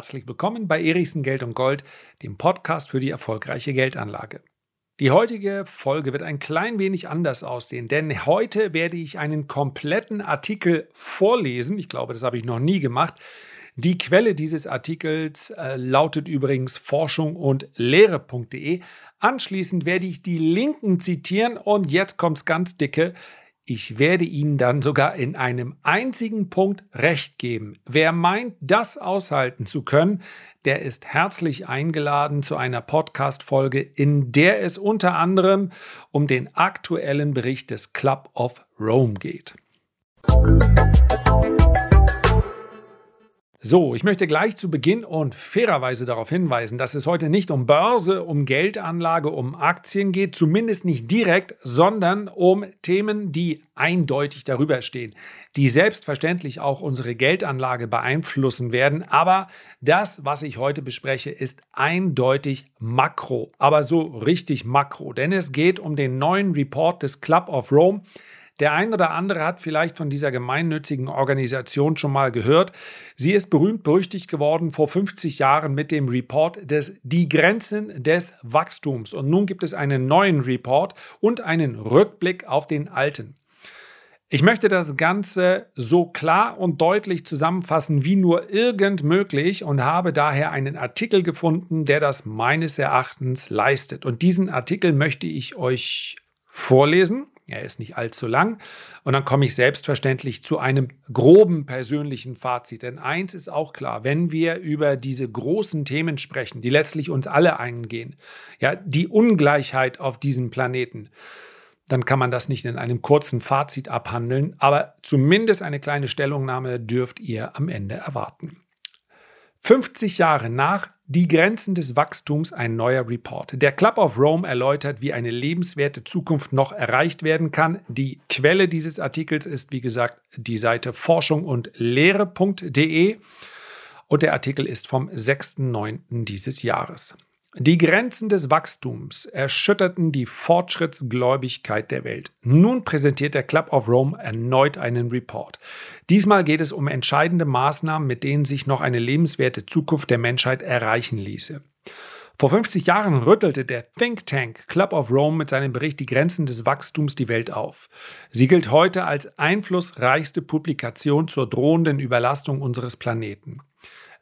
Herzlich willkommen bei Erichsen Geld und Gold, dem Podcast für die erfolgreiche Geldanlage. Die heutige Folge wird ein klein wenig anders aussehen, denn heute werde ich einen kompletten Artikel vorlesen. Ich glaube, das habe ich noch nie gemacht. Die Quelle dieses Artikels äh, lautet übrigens forschung und lehre.de. Anschließend werde ich die Linken zitieren und jetzt kommt es ganz dicke. Ich werde Ihnen dann sogar in einem einzigen Punkt recht geben. Wer meint, das aushalten zu können, der ist herzlich eingeladen zu einer Podcast-Folge, in der es unter anderem um den aktuellen Bericht des Club of Rome geht. So, ich möchte gleich zu Beginn und fairerweise darauf hinweisen, dass es heute nicht um Börse, um Geldanlage, um Aktien geht, zumindest nicht direkt, sondern um Themen, die eindeutig darüber stehen, die selbstverständlich auch unsere Geldanlage beeinflussen werden. Aber das, was ich heute bespreche, ist eindeutig Makro, aber so richtig Makro, denn es geht um den neuen Report des Club of Rome der ein oder andere hat vielleicht von dieser gemeinnützigen Organisation schon mal gehört. Sie ist berühmt berüchtigt geworden vor 50 Jahren mit dem Report des Die Grenzen des Wachstums. Und nun gibt es einen neuen Report und einen Rückblick auf den alten. Ich möchte das Ganze so klar und deutlich zusammenfassen wie nur irgend möglich und habe daher einen Artikel gefunden, der das meines Erachtens leistet. Und diesen Artikel möchte ich euch vorlesen. Er ist nicht allzu lang. Und dann komme ich selbstverständlich zu einem groben persönlichen Fazit. Denn eins ist auch klar, wenn wir über diese großen Themen sprechen, die letztlich uns alle eingehen, ja, die Ungleichheit auf diesem Planeten, dann kann man das nicht in einem kurzen Fazit abhandeln. Aber zumindest eine kleine Stellungnahme dürft ihr am Ende erwarten. 50 Jahre nach Die Grenzen des Wachstums ein neuer Report. Der Club of Rome erläutert, wie eine lebenswerte Zukunft noch erreicht werden kann. Die Quelle dieses Artikels ist, wie gesagt, die Seite forschung und lehre.de und der Artikel ist vom 6.9. dieses Jahres. Die Grenzen des Wachstums erschütterten die Fortschrittsgläubigkeit der Welt. Nun präsentiert der Club of Rome erneut einen Report. Diesmal geht es um entscheidende Maßnahmen, mit denen sich noch eine lebenswerte Zukunft der Menschheit erreichen ließe. Vor 50 Jahren rüttelte der Think Tank Club of Rome mit seinem Bericht Die Grenzen des Wachstums die Welt auf. Sie gilt heute als einflussreichste Publikation zur drohenden Überlastung unseres Planeten.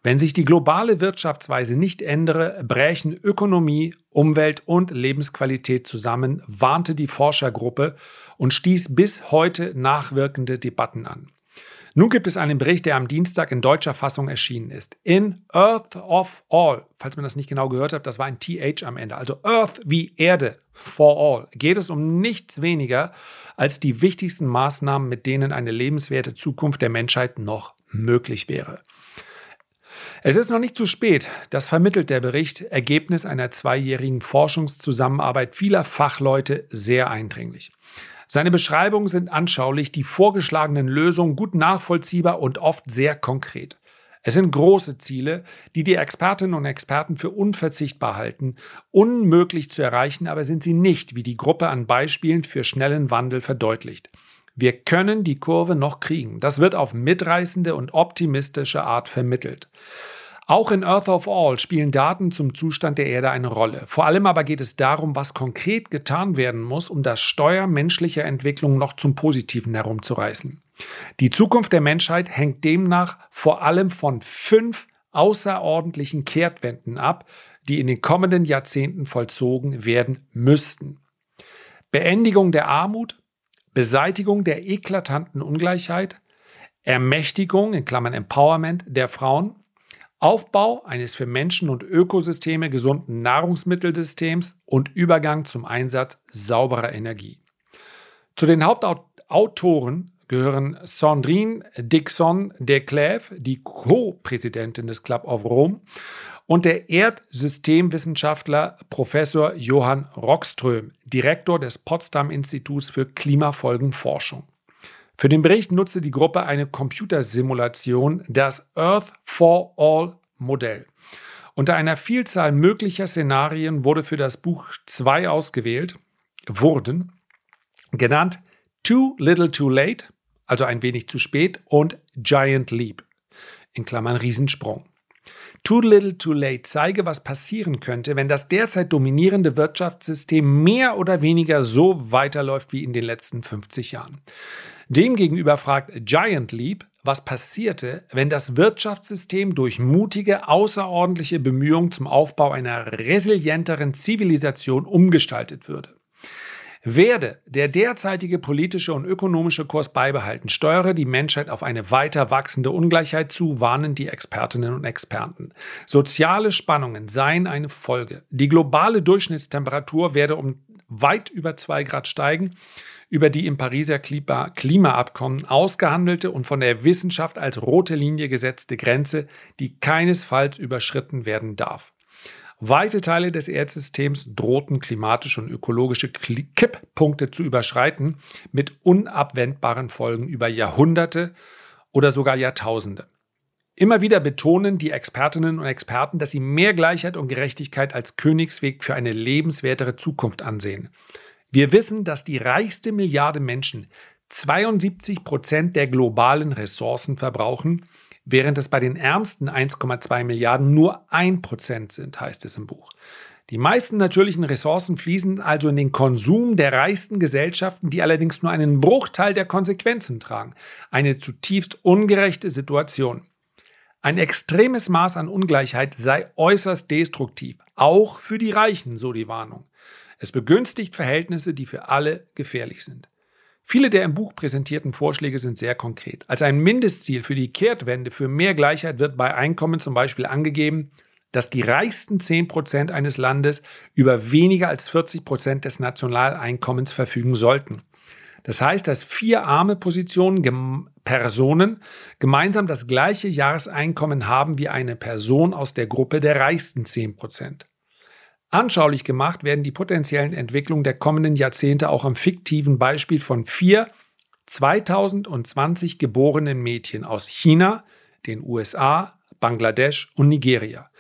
Wenn sich die globale Wirtschaftsweise nicht ändere, brächen Ökonomie, Umwelt und Lebensqualität zusammen, warnte die Forschergruppe und stieß bis heute nachwirkende Debatten an. Nun gibt es einen Bericht, der am Dienstag in deutscher Fassung erschienen ist. In Earth of All, falls man das nicht genau gehört hat, das war ein TH am Ende, also Earth wie Erde for All, geht es um nichts weniger als die wichtigsten Maßnahmen, mit denen eine lebenswerte Zukunft der Menschheit noch möglich wäre. Es ist noch nicht zu spät. Das vermittelt der Bericht, Ergebnis einer zweijährigen Forschungszusammenarbeit vieler Fachleute sehr eindringlich. Seine Beschreibungen sind anschaulich, die vorgeschlagenen Lösungen gut nachvollziehbar und oft sehr konkret. Es sind große Ziele, die die Expertinnen und Experten für unverzichtbar halten, unmöglich zu erreichen, aber sind sie nicht, wie die Gruppe an Beispielen für schnellen Wandel verdeutlicht. Wir können die Kurve noch kriegen. Das wird auf mitreißende und optimistische Art vermittelt. Auch in Earth of All spielen Daten zum Zustand der Erde eine Rolle. Vor allem aber geht es darum, was konkret getan werden muss, um das Steuer menschlicher Entwicklung noch zum Positiven herumzureißen. Die Zukunft der Menschheit hängt demnach vor allem von fünf außerordentlichen Kehrtwenden ab, die in den kommenden Jahrzehnten vollzogen werden müssten. Beendigung der Armut, Beseitigung der eklatanten Ungleichheit, Ermächtigung in Klammern Empowerment der Frauen, Aufbau eines für Menschen und Ökosysteme gesunden Nahrungsmittelsystems und Übergang zum Einsatz sauberer Energie. Zu den Hauptautoren gehören Sandrine Dixon de Clève, die Co-Präsidentin des Club of Rome, und der Erdsystemwissenschaftler Professor Johann Rockström, Direktor des Potsdam Instituts für Klimafolgenforschung. Für den Bericht nutzte die Gruppe eine Computersimulation, das Earth for All Modell. Unter einer Vielzahl möglicher Szenarien wurde für das Buch zwei ausgewählt, wurden genannt Too Little Too Late, also ein wenig zu spät, und Giant Leap, in Klammern Riesensprung. Too Little Too Late zeige, was passieren könnte, wenn das derzeit dominierende Wirtschaftssystem mehr oder weniger so weiterläuft wie in den letzten 50 Jahren. Demgegenüber fragt Giant Leap, was passierte, wenn das Wirtschaftssystem durch mutige, außerordentliche Bemühungen zum Aufbau einer resilienteren Zivilisation umgestaltet würde. Werde der derzeitige politische und ökonomische Kurs beibehalten, steuere die Menschheit auf eine weiter wachsende Ungleichheit zu, warnen die Expertinnen und Experten. Soziale Spannungen seien eine Folge. Die globale Durchschnittstemperatur werde um weit über zwei Grad steigen über die im Pariser Klima Klimaabkommen ausgehandelte und von der Wissenschaft als rote Linie gesetzte Grenze, die keinesfalls überschritten werden darf. Weite Teile des Erdsystems drohten klimatische und ökologische Kipppunkte zu überschreiten, mit unabwendbaren Folgen über Jahrhunderte oder sogar Jahrtausende. Immer wieder betonen die Expertinnen und Experten, dass sie mehr Gleichheit und Gerechtigkeit als Königsweg für eine lebenswertere Zukunft ansehen. Wir wissen, dass die reichste Milliarde Menschen 72 Prozent der globalen Ressourcen verbrauchen, während es bei den ärmsten 1,2 Milliarden nur 1 Prozent sind, heißt es im Buch. Die meisten natürlichen Ressourcen fließen also in den Konsum der reichsten Gesellschaften, die allerdings nur einen Bruchteil der Konsequenzen tragen. Eine zutiefst ungerechte Situation. Ein extremes Maß an Ungleichheit sei äußerst destruktiv, auch für die Reichen, so die Warnung. Es begünstigt Verhältnisse, die für alle gefährlich sind. Viele der im Buch präsentierten Vorschläge sind sehr konkret. Als ein Mindestziel für die Kehrtwende für mehr Gleichheit wird bei Einkommen zum Beispiel angegeben, dass die reichsten 10% eines Landes über weniger als 40% des Nationaleinkommens verfügen sollten. Das heißt, dass vier arme Positionen gem Personen gemeinsam das gleiche Jahreseinkommen haben wie eine Person aus der Gruppe der reichsten 10%. Anschaulich gemacht werden die potenziellen Entwicklungen der kommenden Jahrzehnte auch am fiktiven Beispiel von vier 2020 geborenen Mädchen aus China, den USA, Bangladesch und Nigeria.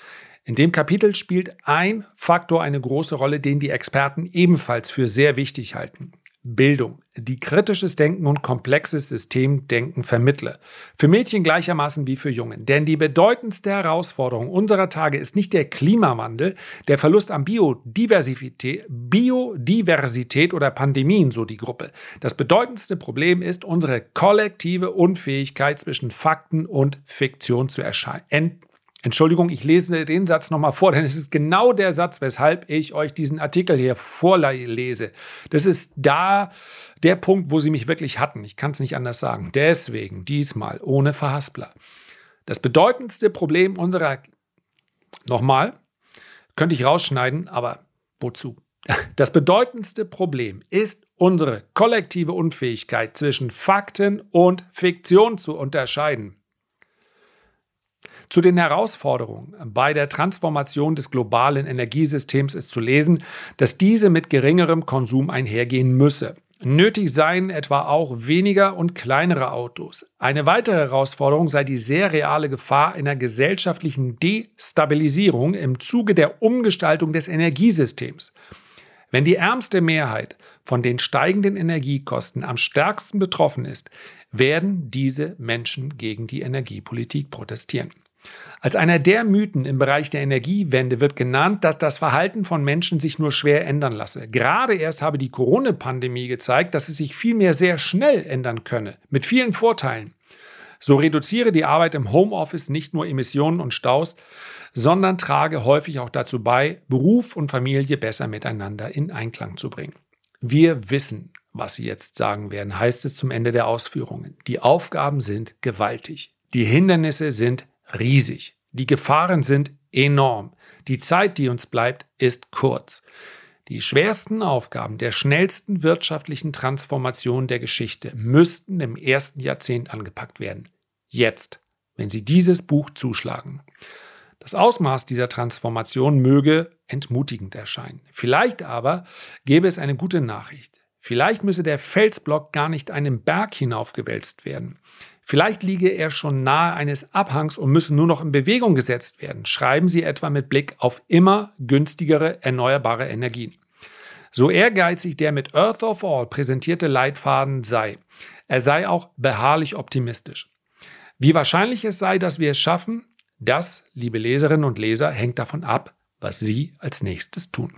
In dem Kapitel spielt ein Faktor eine große Rolle, den die Experten ebenfalls für sehr wichtig halten. Bildung, die kritisches Denken und komplexes Systemdenken vermittle. Für Mädchen gleichermaßen wie für Jungen. Denn die bedeutendste Herausforderung unserer Tage ist nicht der Klimawandel, der Verlust an Biodiversität, Biodiversität oder Pandemien, so die Gruppe. Das bedeutendste Problem ist unsere kollektive Unfähigkeit zwischen Fakten und Fiktion zu erscheinen Entschuldigung, ich lese den Satz nochmal vor, denn es ist genau der Satz, weshalb ich euch diesen Artikel hier vorlese. Das ist da der Punkt, wo sie mich wirklich hatten. Ich kann es nicht anders sagen. Deswegen diesmal ohne Verhaspler. Das bedeutendste Problem unserer, nochmal, könnte ich rausschneiden, aber wozu? Das bedeutendste Problem ist unsere kollektive Unfähigkeit zwischen Fakten und Fiktion zu unterscheiden. Zu den Herausforderungen bei der Transformation des globalen Energiesystems ist zu lesen, dass diese mit geringerem Konsum einhergehen müsse. Nötig seien etwa auch weniger und kleinere Autos. Eine weitere Herausforderung sei die sehr reale Gefahr einer gesellschaftlichen Destabilisierung im Zuge der Umgestaltung des Energiesystems. Wenn die ärmste Mehrheit von den steigenden Energiekosten am stärksten betroffen ist, werden diese Menschen gegen die Energiepolitik protestieren. Als einer der Mythen im Bereich der Energiewende wird genannt, dass das Verhalten von Menschen sich nur schwer ändern lasse. Gerade erst habe die Corona-Pandemie gezeigt, dass es sich vielmehr sehr schnell ändern könne, mit vielen Vorteilen. So reduziere die Arbeit im Homeoffice nicht nur Emissionen und Staus, sondern trage häufig auch dazu bei, Beruf und Familie besser miteinander in Einklang zu bringen. Wir wissen, was Sie jetzt sagen werden, heißt es zum Ende der Ausführungen. Die Aufgaben sind gewaltig. Die Hindernisse sind riesig. Die Gefahren sind enorm. Die Zeit, die uns bleibt, ist kurz. Die schwersten Aufgaben der schnellsten wirtschaftlichen Transformation der Geschichte müssten im ersten Jahrzehnt angepackt werden. Jetzt, wenn Sie dieses Buch zuschlagen. Das Ausmaß dieser Transformation möge entmutigend erscheinen. Vielleicht aber gäbe es eine gute Nachricht. Vielleicht müsse der Felsblock gar nicht einem Berg hinaufgewälzt werden. Vielleicht liege er schon nahe eines Abhangs und müsse nur noch in Bewegung gesetzt werden. Schreiben Sie etwa mit Blick auf immer günstigere erneuerbare Energien. So ehrgeizig der mit Earth of All präsentierte Leitfaden sei, er sei auch beharrlich optimistisch. Wie wahrscheinlich es sei, dass wir es schaffen, Das, liebe Leserinnen und Leser, hängt davon ab, was Sie als nächstes tun.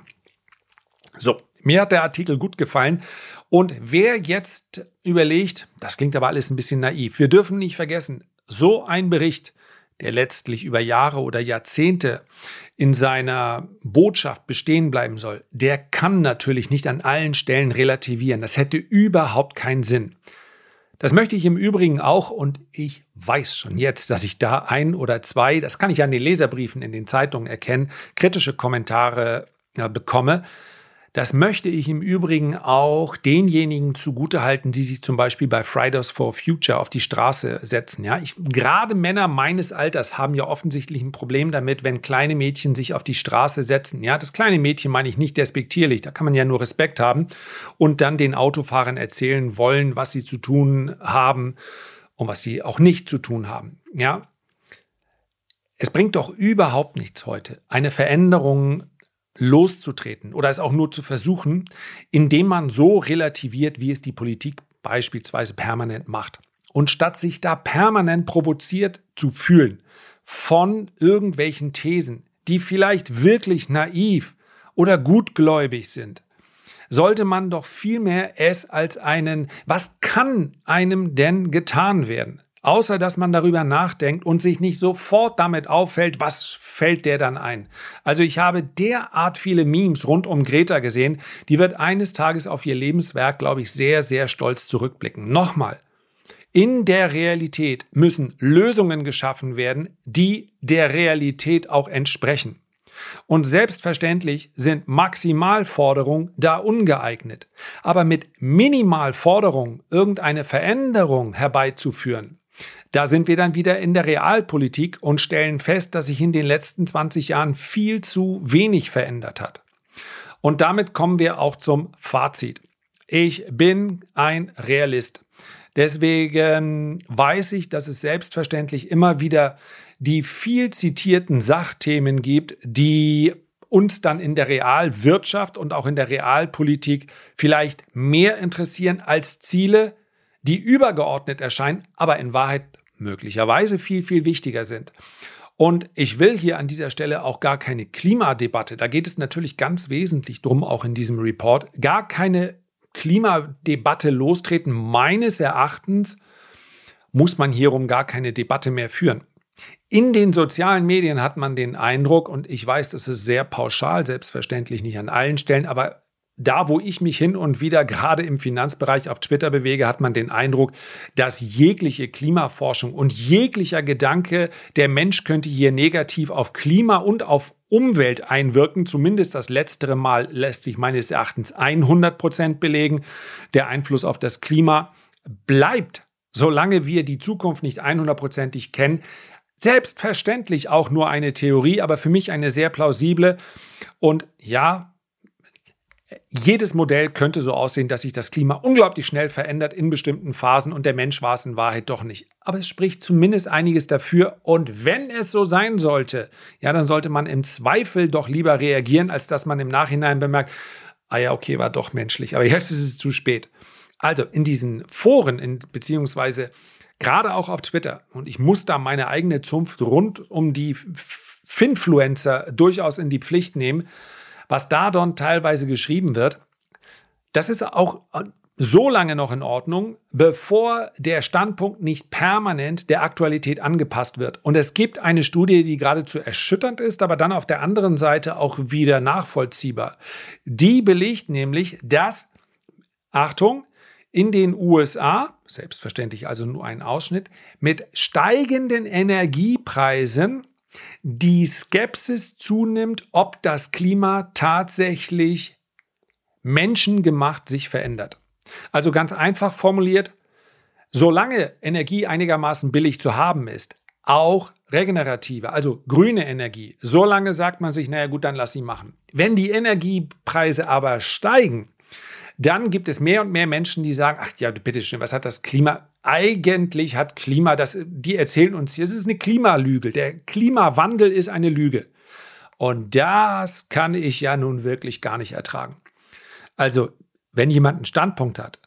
So, mir hat der Artikel gut gefallen. Und wer jetzt überlegt, das klingt aber alles ein bisschen naiv, wir dürfen nicht vergessen, so ein Bericht, der letztlich über Jahre oder Jahrzehnte in seiner Botschaft bestehen bleiben soll, der kann natürlich nicht an allen Stellen relativieren. Das hätte überhaupt keinen Sinn. Das möchte ich im Übrigen auch und ich weiß schon jetzt, dass ich da ein oder zwei, das kann ich an den Leserbriefen in den Zeitungen erkennen, kritische Kommentare äh, bekomme. Das möchte ich im Übrigen auch denjenigen zugutehalten, die sich zum Beispiel bei Fridays for Future auf die Straße setzen. Ja, ich, gerade Männer meines Alters haben ja offensichtlich ein Problem damit, wenn kleine Mädchen sich auf die Straße setzen. Ja, das kleine Mädchen meine ich nicht despektierlich, da kann man ja nur Respekt haben und dann den Autofahrern erzählen wollen, was sie zu tun haben und was sie auch nicht zu tun haben. Ja, es bringt doch überhaupt nichts heute, eine Veränderung loszutreten oder es auch nur zu versuchen, indem man so relativiert, wie es die Politik beispielsweise permanent macht. Und statt sich da permanent provoziert zu fühlen von irgendwelchen Thesen, die vielleicht wirklich naiv oder gutgläubig sind, sollte man doch vielmehr es als einen, was kann einem denn getan werden? Außer dass man darüber nachdenkt und sich nicht sofort damit auffällt, was fällt der dann ein. Also ich habe derart viele Memes rund um Greta gesehen, die wird eines Tages auf ihr Lebenswerk, glaube ich, sehr, sehr stolz zurückblicken. Nochmal. In der Realität müssen Lösungen geschaffen werden, die der Realität auch entsprechen. Und selbstverständlich sind Maximalforderungen da ungeeignet. Aber mit Minimalforderungen irgendeine Veränderung herbeizuführen, da sind wir dann wieder in der Realpolitik und stellen fest, dass sich in den letzten 20 Jahren viel zu wenig verändert hat. Und damit kommen wir auch zum Fazit. Ich bin ein Realist. Deswegen weiß ich, dass es selbstverständlich immer wieder die viel zitierten Sachthemen gibt, die uns dann in der Realwirtschaft und auch in der Realpolitik vielleicht mehr interessieren als Ziele, die übergeordnet erscheinen, aber in Wahrheit möglicherweise viel, viel wichtiger sind. Und ich will hier an dieser Stelle auch gar keine Klimadebatte, da geht es natürlich ganz wesentlich drum, auch in diesem Report, gar keine Klimadebatte lostreten. Meines Erachtens muss man hierum gar keine Debatte mehr führen. In den sozialen Medien hat man den Eindruck, und ich weiß, das ist sehr pauschal, selbstverständlich nicht an allen Stellen, aber da, wo ich mich hin und wieder gerade im Finanzbereich auf Twitter bewege, hat man den Eindruck, dass jegliche Klimaforschung und jeglicher Gedanke, der Mensch könnte hier negativ auf Klima und auf Umwelt einwirken. Zumindest das letztere Mal lässt sich meines Erachtens 100 Prozent belegen. Der Einfluss auf das Klima bleibt, solange wir die Zukunft nicht 100%ig kennen, selbstverständlich auch nur eine Theorie, aber für mich eine sehr plausible. Und ja, jedes Modell könnte so aussehen, dass sich das Klima unglaublich schnell verändert in bestimmten Phasen und der Mensch war es in Wahrheit doch nicht. Aber es spricht zumindest einiges dafür. Und wenn es so sein sollte, ja, dann sollte man im Zweifel doch lieber reagieren, als dass man im Nachhinein bemerkt, ah ja, okay, war doch menschlich. Aber jetzt ist es zu spät. Also in diesen Foren, in, beziehungsweise gerade auch auf Twitter, und ich muss da meine eigene Zunft rund um die Finfluencer durchaus in die Pflicht nehmen, was da dann teilweise geschrieben wird, das ist auch so lange noch in Ordnung, bevor der Standpunkt nicht permanent der Aktualität angepasst wird. Und es gibt eine Studie, die geradezu erschütternd ist, aber dann auf der anderen Seite auch wieder nachvollziehbar. Die belegt nämlich, dass, Achtung, in den USA, selbstverständlich also nur ein Ausschnitt, mit steigenden Energiepreisen die Skepsis zunimmt, ob das Klima tatsächlich menschengemacht sich verändert. Also ganz einfach formuliert, solange Energie einigermaßen billig zu haben ist, auch regenerative, also grüne Energie, solange sagt man sich, naja gut, dann lass sie machen. Wenn die Energiepreise aber steigen, dann gibt es mehr und mehr Menschen, die sagen, ach ja, bitteschön, was hat das Klima? Eigentlich hat Klima, das, die erzählen uns es ist eine Klimalüge. Der Klimawandel ist eine Lüge. Und das kann ich ja nun wirklich gar nicht ertragen. Also, wenn jemand einen Standpunkt hat,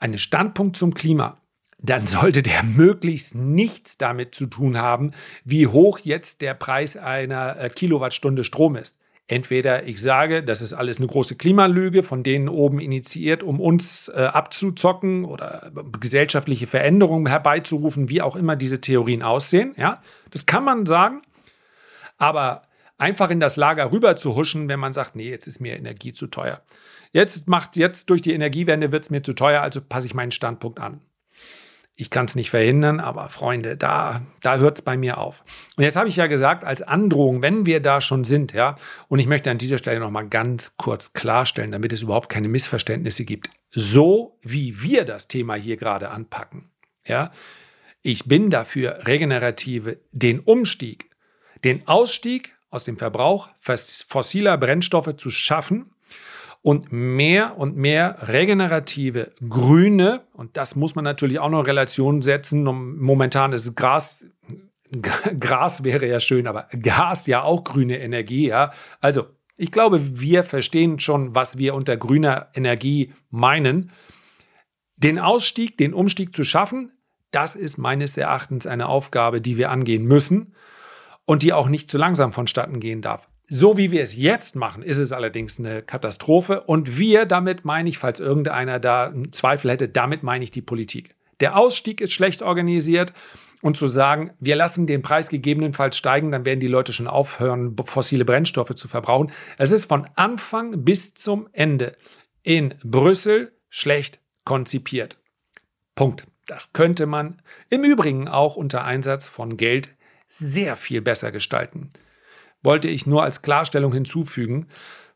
einen Standpunkt zum Klima, dann sollte der möglichst nichts damit zu tun haben, wie hoch jetzt der Preis einer äh, Kilowattstunde Strom ist. Entweder ich sage, das ist alles eine große Klimalüge, von denen oben initiiert, um uns äh, abzuzocken oder gesellschaftliche Veränderungen herbeizurufen, wie auch immer diese Theorien aussehen. Ja, das kann man sagen. Aber einfach in das Lager rüber zu huschen, wenn man sagt, nee, jetzt ist mir Energie zu teuer. Jetzt macht jetzt durch die Energiewende wird es mir zu teuer, also passe ich meinen Standpunkt an. Ich kann es nicht verhindern, aber Freunde, da, da hört es bei mir auf. Und jetzt habe ich ja gesagt, als Androhung, wenn wir da schon sind, ja, und ich möchte an dieser Stelle nochmal ganz kurz klarstellen, damit es überhaupt keine Missverständnisse gibt. So wie wir das Thema hier gerade anpacken, ja, ich bin dafür, regenerative, den Umstieg, den Ausstieg aus dem Verbrauch fossiler Brennstoffe zu schaffen und mehr und mehr regenerative Grüne, und das muss man natürlich auch noch in Relation setzen. Momentan ist Gras, Gras wäre ja schön, aber Gas ja auch grüne Energie, ja. Also, ich glaube, wir verstehen schon, was wir unter grüner Energie meinen. Den Ausstieg, den Umstieg zu schaffen, das ist meines Erachtens eine Aufgabe, die wir angehen müssen und die auch nicht zu langsam vonstatten gehen darf. So wie wir es jetzt machen, ist es allerdings eine Katastrophe. Und wir, damit meine ich, falls irgendeiner da einen Zweifel hätte, damit meine ich die Politik. Der Ausstieg ist schlecht organisiert. Und zu sagen, wir lassen den Preis gegebenenfalls steigen, dann werden die Leute schon aufhören, fossile Brennstoffe zu verbrauchen. Es ist von Anfang bis zum Ende in Brüssel schlecht konzipiert. Punkt. Das könnte man im Übrigen auch unter Einsatz von Geld sehr viel besser gestalten wollte ich nur als Klarstellung hinzufügen,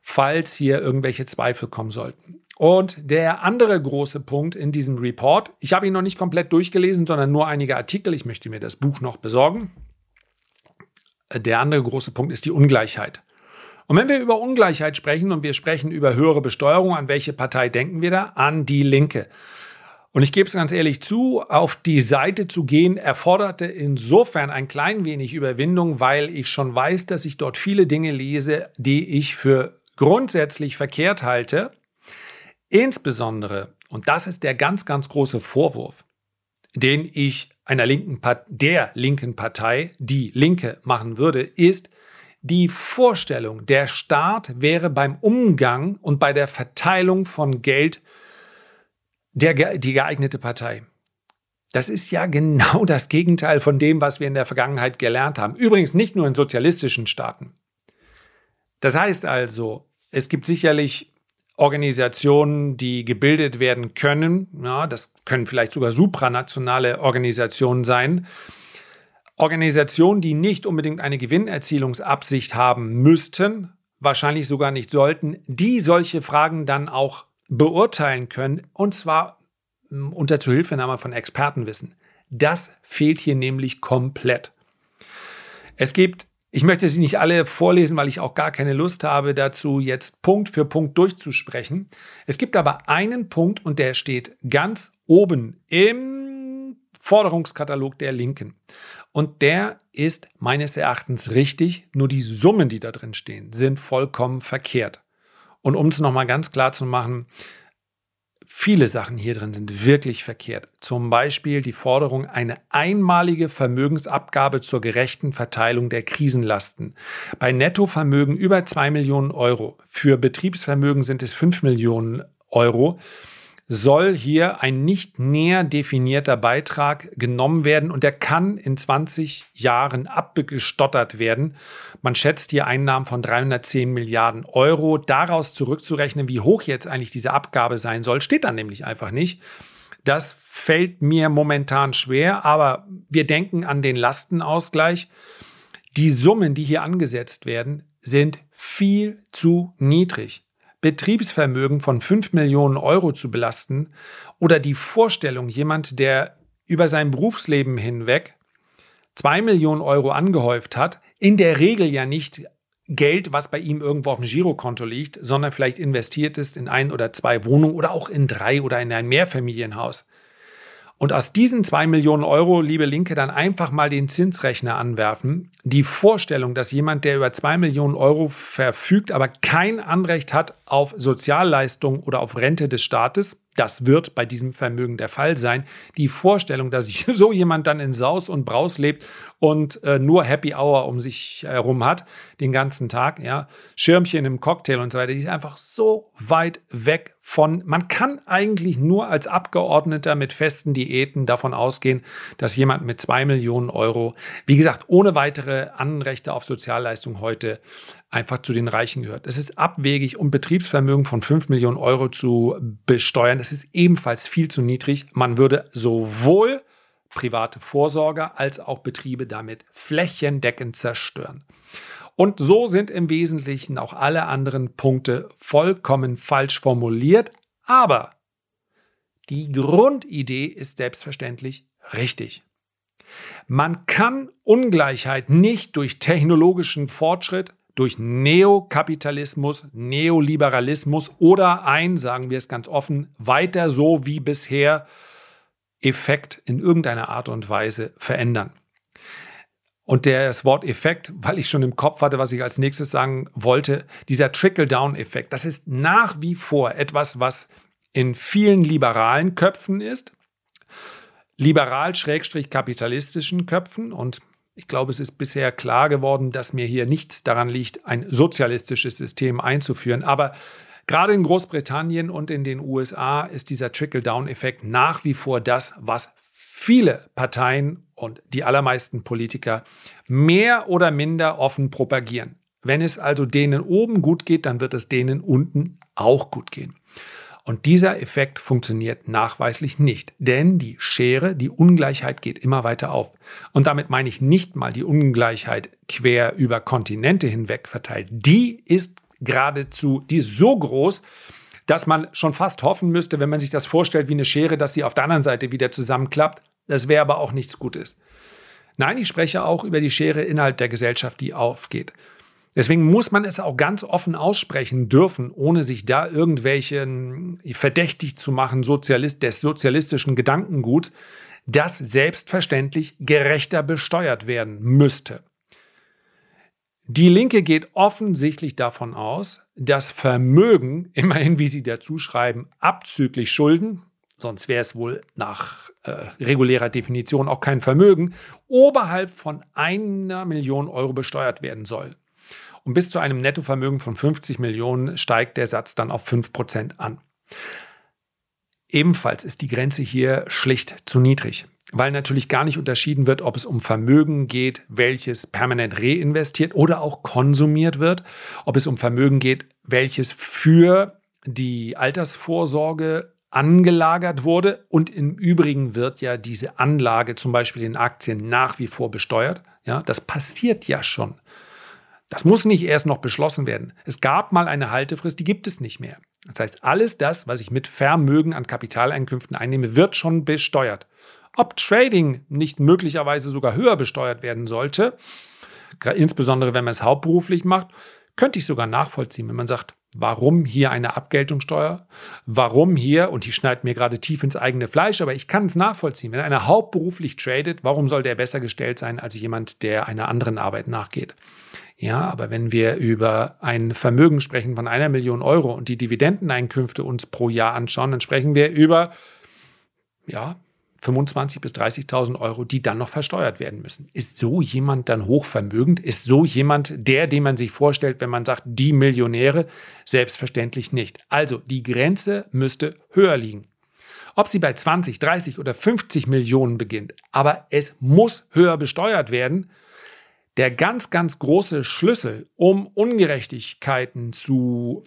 falls hier irgendwelche Zweifel kommen sollten. Und der andere große Punkt in diesem Report, ich habe ihn noch nicht komplett durchgelesen, sondern nur einige Artikel, ich möchte mir das Buch noch besorgen. Der andere große Punkt ist die Ungleichheit. Und wenn wir über Ungleichheit sprechen und wir sprechen über höhere Besteuerung, an welche Partei denken wir da? An die Linke. Und ich gebe es ganz ehrlich zu, auf die Seite zu gehen, erforderte insofern ein klein wenig Überwindung, weil ich schon weiß, dass ich dort viele Dinge lese, die ich für grundsätzlich verkehrt halte. Insbesondere, und das ist der ganz, ganz große Vorwurf, den ich einer linken der linken Partei, die Linke, machen würde, ist, die Vorstellung, der Staat wäre beim Umgang und bei der Verteilung von Geld der, die geeignete Partei. Das ist ja genau das Gegenteil von dem, was wir in der Vergangenheit gelernt haben. Übrigens nicht nur in sozialistischen Staaten. Das heißt also, es gibt sicherlich Organisationen, die gebildet werden können. Ja, das können vielleicht sogar supranationale Organisationen sein. Organisationen, die nicht unbedingt eine Gewinnerzielungsabsicht haben müssten, wahrscheinlich sogar nicht sollten, die solche Fragen dann auch beurteilen können, und zwar hm, unter Zuhilfenahme von Expertenwissen. Das fehlt hier nämlich komplett. Es gibt, ich möchte sie nicht alle vorlesen, weil ich auch gar keine Lust habe, dazu jetzt Punkt für Punkt durchzusprechen. Es gibt aber einen Punkt und der steht ganz oben im Forderungskatalog der Linken. Und der ist meines Erachtens richtig, nur die Summen, die da drin stehen, sind vollkommen verkehrt. Und um es nochmal ganz klar zu machen, viele Sachen hier drin sind wirklich verkehrt. Zum Beispiel die Forderung, eine einmalige Vermögensabgabe zur gerechten Verteilung der Krisenlasten. Bei Nettovermögen über 2 Millionen Euro. Für Betriebsvermögen sind es 5 Millionen Euro soll hier ein nicht näher definierter Beitrag genommen werden und der kann in 20 Jahren abgestottert werden. Man schätzt hier Einnahmen von 310 Milliarden Euro. Daraus zurückzurechnen, wie hoch jetzt eigentlich diese Abgabe sein soll, steht dann nämlich einfach nicht. Das fällt mir momentan schwer, aber wir denken an den Lastenausgleich. Die Summen, die hier angesetzt werden, sind viel zu niedrig. Betriebsvermögen von 5 Millionen Euro zu belasten oder die Vorstellung, jemand, der über sein Berufsleben hinweg 2 Millionen Euro angehäuft hat, in der Regel ja nicht Geld, was bei ihm irgendwo auf dem Girokonto liegt, sondern vielleicht investiert ist in ein oder zwei Wohnungen oder auch in drei oder in ein Mehrfamilienhaus. Und aus diesen zwei Millionen Euro, liebe Linke, dann einfach mal den Zinsrechner anwerfen. Die Vorstellung, dass jemand, der über zwei Millionen Euro verfügt, aber kein Anrecht hat auf Sozialleistungen oder auf Rente des Staates. Das wird bei diesem Vermögen der Fall sein. Die Vorstellung, dass so jemand dann in Saus und Braus lebt und äh, nur Happy Hour um sich herum hat, den ganzen Tag, ja, Schirmchen im Cocktail und so weiter, die ist einfach so weit weg von, man kann eigentlich nur als Abgeordneter mit festen Diäten davon ausgehen, dass jemand mit zwei Millionen Euro, wie gesagt, ohne weitere Anrechte auf Sozialleistung heute einfach zu den Reichen gehört. Es ist abwegig, um Betriebsvermögen von 5 Millionen Euro zu besteuern. Das ist ebenfalls viel zu niedrig. Man würde sowohl private Vorsorger als auch Betriebe damit flächendeckend zerstören. Und so sind im Wesentlichen auch alle anderen Punkte vollkommen falsch formuliert, aber die Grundidee ist selbstverständlich richtig. Man kann Ungleichheit nicht durch technologischen Fortschritt, durch Neokapitalismus, Neoliberalismus oder ein, sagen wir es ganz offen, weiter so wie bisher Effekt in irgendeiner Art und Weise verändern. Und das Wort Effekt, weil ich schon im Kopf hatte, was ich als nächstes sagen wollte, dieser Trickle-Down-Effekt, das ist nach wie vor etwas, was in vielen liberalen Köpfen ist, liberal-kapitalistischen Köpfen und ich glaube, es ist bisher klar geworden, dass mir hier nichts daran liegt, ein sozialistisches System einzuführen. Aber gerade in Großbritannien und in den USA ist dieser Trickle-Down-Effekt nach wie vor das, was viele Parteien und die allermeisten Politiker mehr oder minder offen propagieren. Wenn es also denen oben gut geht, dann wird es denen unten auch gut gehen. Und dieser Effekt funktioniert nachweislich nicht, denn die Schere, die Ungleichheit geht immer weiter auf. Und damit meine ich nicht mal die Ungleichheit quer über Kontinente hinweg verteilt. Die ist geradezu, die ist so groß, dass man schon fast hoffen müsste, wenn man sich das vorstellt wie eine Schere, dass sie auf der anderen Seite wieder zusammenklappt. Das wäre aber auch nichts Gutes. Nein, ich spreche auch über die Schere innerhalb der Gesellschaft, die aufgeht. Deswegen muss man es auch ganz offen aussprechen dürfen, ohne sich da irgendwelchen verdächtig zu machen Sozialist, des sozialistischen Gedankenguts, das selbstverständlich gerechter besteuert werden müsste. Die Linke geht offensichtlich davon aus, dass Vermögen, immerhin wie sie dazu schreiben, abzüglich Schulden, sonst wäre es wohl nach äh, regulärer Definition auch kein Vermögen, oberhalb von einer Million Euro besteuert werden soll. Und bis zu einem Nettovermögen von 50 Millionen steigt der Satz dann auf 5% an. Ebenfalls ist die Grenze hier schlicht zu niedrig, weil natürlich gar nicht unterschieden wird, ob es um Vermögen geht, welches permanent reinvestiert oder auch konsumiert wird, ob es um Vermögen geht, welches für die Altersvorsorge angelagert wurde. Und im Übrigen wird ja diese Anlage zum Beispiel in Aktien nach wie vor besteuert. Ja, das passiert ja schon. Das muss nicht erst noch beschlossen werden. Es gab mal eine Haltefrist, die gibt es nicht mehr. Das heißt, alles das, was ich mit Vermögen an Kapitaleinkünften einnehme, wird schon besteuert. Ob Trading nicht möglicherweise sogar höher besteuert werden sollte, insbesondere wenn man es hauptberuflich macht, könnte ich sogar nachvollziehen, wenn man sagt, warum hier eine Abgeltungssteuer? Warum hier, und die schneidet mir gerade tief ins eigene Fleisch, aber ich kann es nachvollziehen. Wenn einer hauptberuflich tradet, warum soll der besser gestellt sein als jemand, der einer anderen Arbeit nachgeht? Ja, aber wenn wir über ein Vermögen sprechen von einer Million Euro und die Dividendeneinkünfte uns pro Jahr anschauen, dann sprechen wir über ja, 25.000 bis 30.000 Euro, die dann noch versteuert werden müssen. Ist so jemand dann hochvermögend? Ist so jemand der, den man sich vorstellt, wenn man sagt, die Millionäre? Selbstverständlich nicht. Also die Grenze müsste höher liegen. Ob sie bei 20, 30 oder 50 Millionen beginnt, aber es muss höher besteuert werden, der ganz, ganz große Schlüssel, um Ungerechtigkeiten zu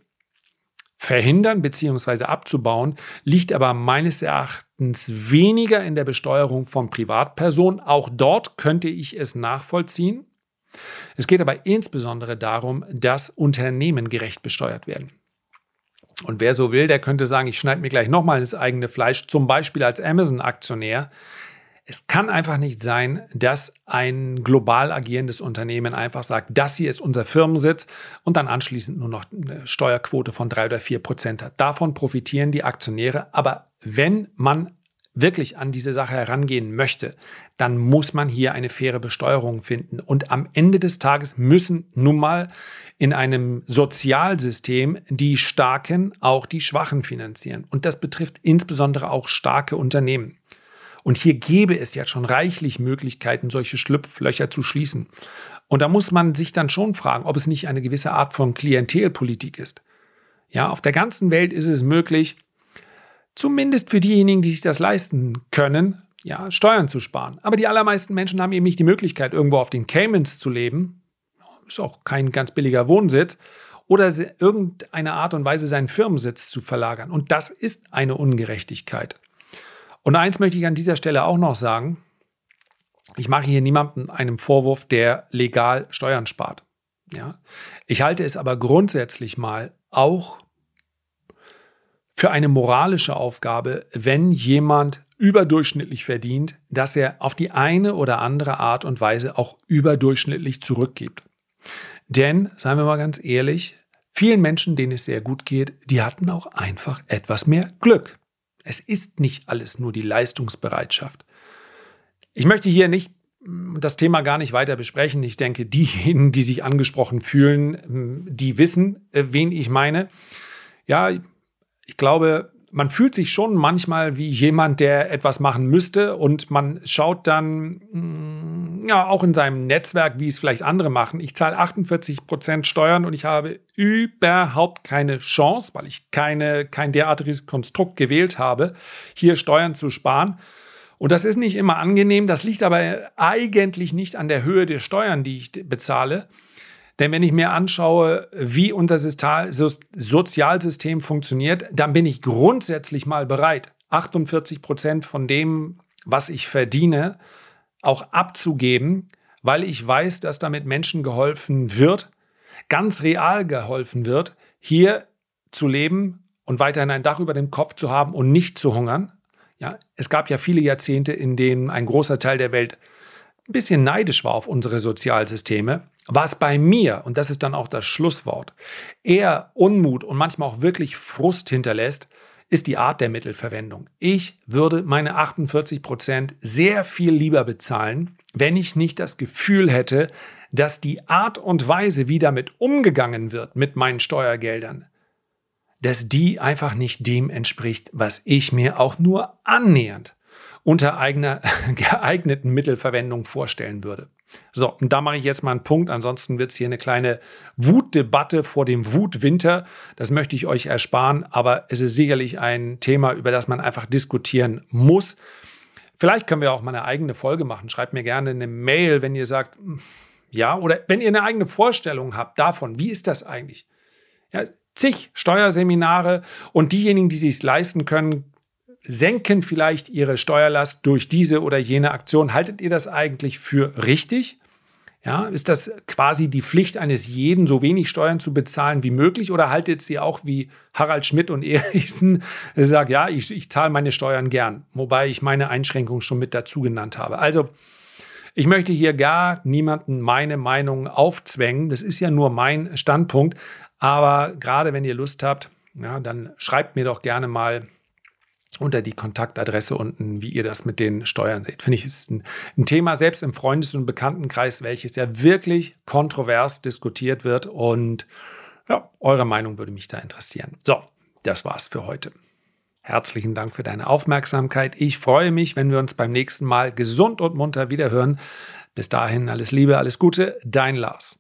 verhindern bzw. abzubauen, liegt aber meines Erachtens weniger in der Besteuerung von Privatpersonen. Auch dort könnte ich es nachvollziehen. Es geht aber insbesondere darum, dass Unternehmen gerecht besteuert werden. Und wer so will, der könnte sagen, ich schneide mir gleich nochmal das eigene Fleisch, zum Beispiel als Amazon-Aktionär. Es kann einfach nicht sein, dass ein global agierendes Unternehmen einfach sagt, das hier ist unser Firmensitz und dann anschließend nur noch eine Steuerquote von drei oder vier Prozent hat. Davon profitieren die Aktionäre. Aber wenn man wirklich an diese Sache herangehen möchte, dann muss man hier eine faire Besteuerung finden. Und am Ende des Tages müssen nun mal in einem Sozialsystem die Starken auch die Schwachen finanzieren. Und das betrifft insbesondere auch starke Unternehmen. Und hier gäbe es jetzt schon reichlich Möglichkeiten, solche Schlupflöcher zu schließen. Und da muss man sich dann schon fragen, ob es nicht eine gewisse Art von Klientelpolitik ist. Ja, auf der ganzen Welt ist es möglich, zumindest für diejenigen, die sich das leisten können, ja, Steuern zu sparen. Aber die allermeisten Menschen haben eben nicht die Möglichkeit, irgendwo auf den Caymans zu leben. Ist auch kein ganz billiger Wohnsitz. Oder irgendeine Art und Weise seinen Firmensitz zu verlagern. Und das ist eine Ungerechtigkeit. Und eins möchte ich an dieser Stelle auch noch sagen. Ich mache hier niemandem einen Vorwurf, der legal Steuern spart. Ja? Ich halte es aber grundsätzlich mal auch für eine moralische Aufgabe, wenn jemand überdurchschnittlich verdient, dass er auf die eine oder andere Art und Weise auch überdurchschnittlich zurückgibt. Denn, seien wir mal ganz ehrlich, vielen Menschen, denen es sehr gut geht, die hatten auch einfach etwas mehr Glück. Es ist nicht alles nur die Leistungsbereitschaft. Ich möchte hier nicht mm, das Thema gar nicht weiter besprechen. Ich denke, diejenigen, die sich angesprochen fühlen, mm, die wissen, äh, wen ich meine. Ja, ich glaube, man fühlt sich schon manchmal wie jemand, der etwas machen müsste und man schaut dann mm, ja auch in seinem Netzwerk, wie es vielleicht andere machen. Ich zahle 48 Prozent Steuern und ich habe überhaupt keine Chance, weil ich keine, kein derartiges Konstrukt gewählt habe, hier Steuern zu sparen. Und das ist nicht immer angenehm. Das liegt aber eigentlich nicht an der Höhe der Steuern, die ich bezahle, denn wenn ich mir anschaue, wie unser Sozialsystem funktioniert, dann bin ich grundsätzlich mal bereit, 48 Prozent von dem, was ich verdiene, auch abzugeben, weil ich weiß, dass damit Menschen geholfen wird, ganz real geholfen wird, hier zu leben und weiterhin ein Dach über dem Kopf zu haben und nicht zu hungern. Ja, es gab ja viele Jahrzehnte, in denen ein großer Teil der Welt ein bisschen neidisch war auf unsere Sozialsysteme. Was bei mir, und das ist dann auch das Schlusswort, eher Unmut und manchmal auch wirklich Frust hinterlässt, ist die Art der Mittelverwendung. Ich würde meine 48 Prozent sehr viel lieber bezahlen, wenn ich nicht das Gefühl hätte, dass die Art und Weise, wie damit umgegangen wird mit meinen Steuergeldern, dass die einfach nicht dem entspricht, was ich mir auch nur annähernd unter eigener geeigneten Mittelverwendung vorstellen würde. So, und da mache ich jetzt mal einen Punkt. Ansonsten wird es hier eine kleine Wutdebatte vor dem Wutwinter. Das möchte ich euch ersparen, aber es ist sicherlich ein Thema, über das man einfach diskutieren muss. Vielleicht können wir auch mal eine eigene Folge machen. Schreibt mir gerne eine Mail, wenn ihr sagt, hm, ja, oder wenn ihr eine eigene Vorstellung habt davon, wie ist das eigentlich? Ja, zig Steuerseminare und diejenigen, die sich leisten können, senken vielleicht ihre Steuerlast durch diese oder jene Aktion. Haltet ihr das eigentlich für richtig? Ja, ist das quasi die Pflicht eines jeden, so wenig Steuern zu bezahlen wie möglich? Oder haltet ihr auch wie Harald Schmidt und Erichsen, sagt, ja, ich, ich zahle meine Steuern gern, wobei ich meine Einschränkungen schon mit dazu genannt habe. Also, ich möchte hier gar niemanden meine Meinung aufzwängen. Das ist ja nur mein Standpunkt. Aber gerade wenn ihr Lust habt, ja, dann schreibt mir doch gerne mal unter die Kontaktadresse unten, wie ihr das mit den Steuern seht. Finde ich, ist ein, ein, Thema, selbst im Freundes- und Bekanntenkreis, welches ja wirklich kontrovers diskutiert wird. Und ja, eure Meinung würde mich da interessieren. So, das war's für heute. Herzlichen Dank für deine Aufmerksamkeit. Ich freue mich, wenn wir uns beim nächsten Mal gesund und munter wiederhören. Bis dahin alles Liebe, alles Gute, dein Lars.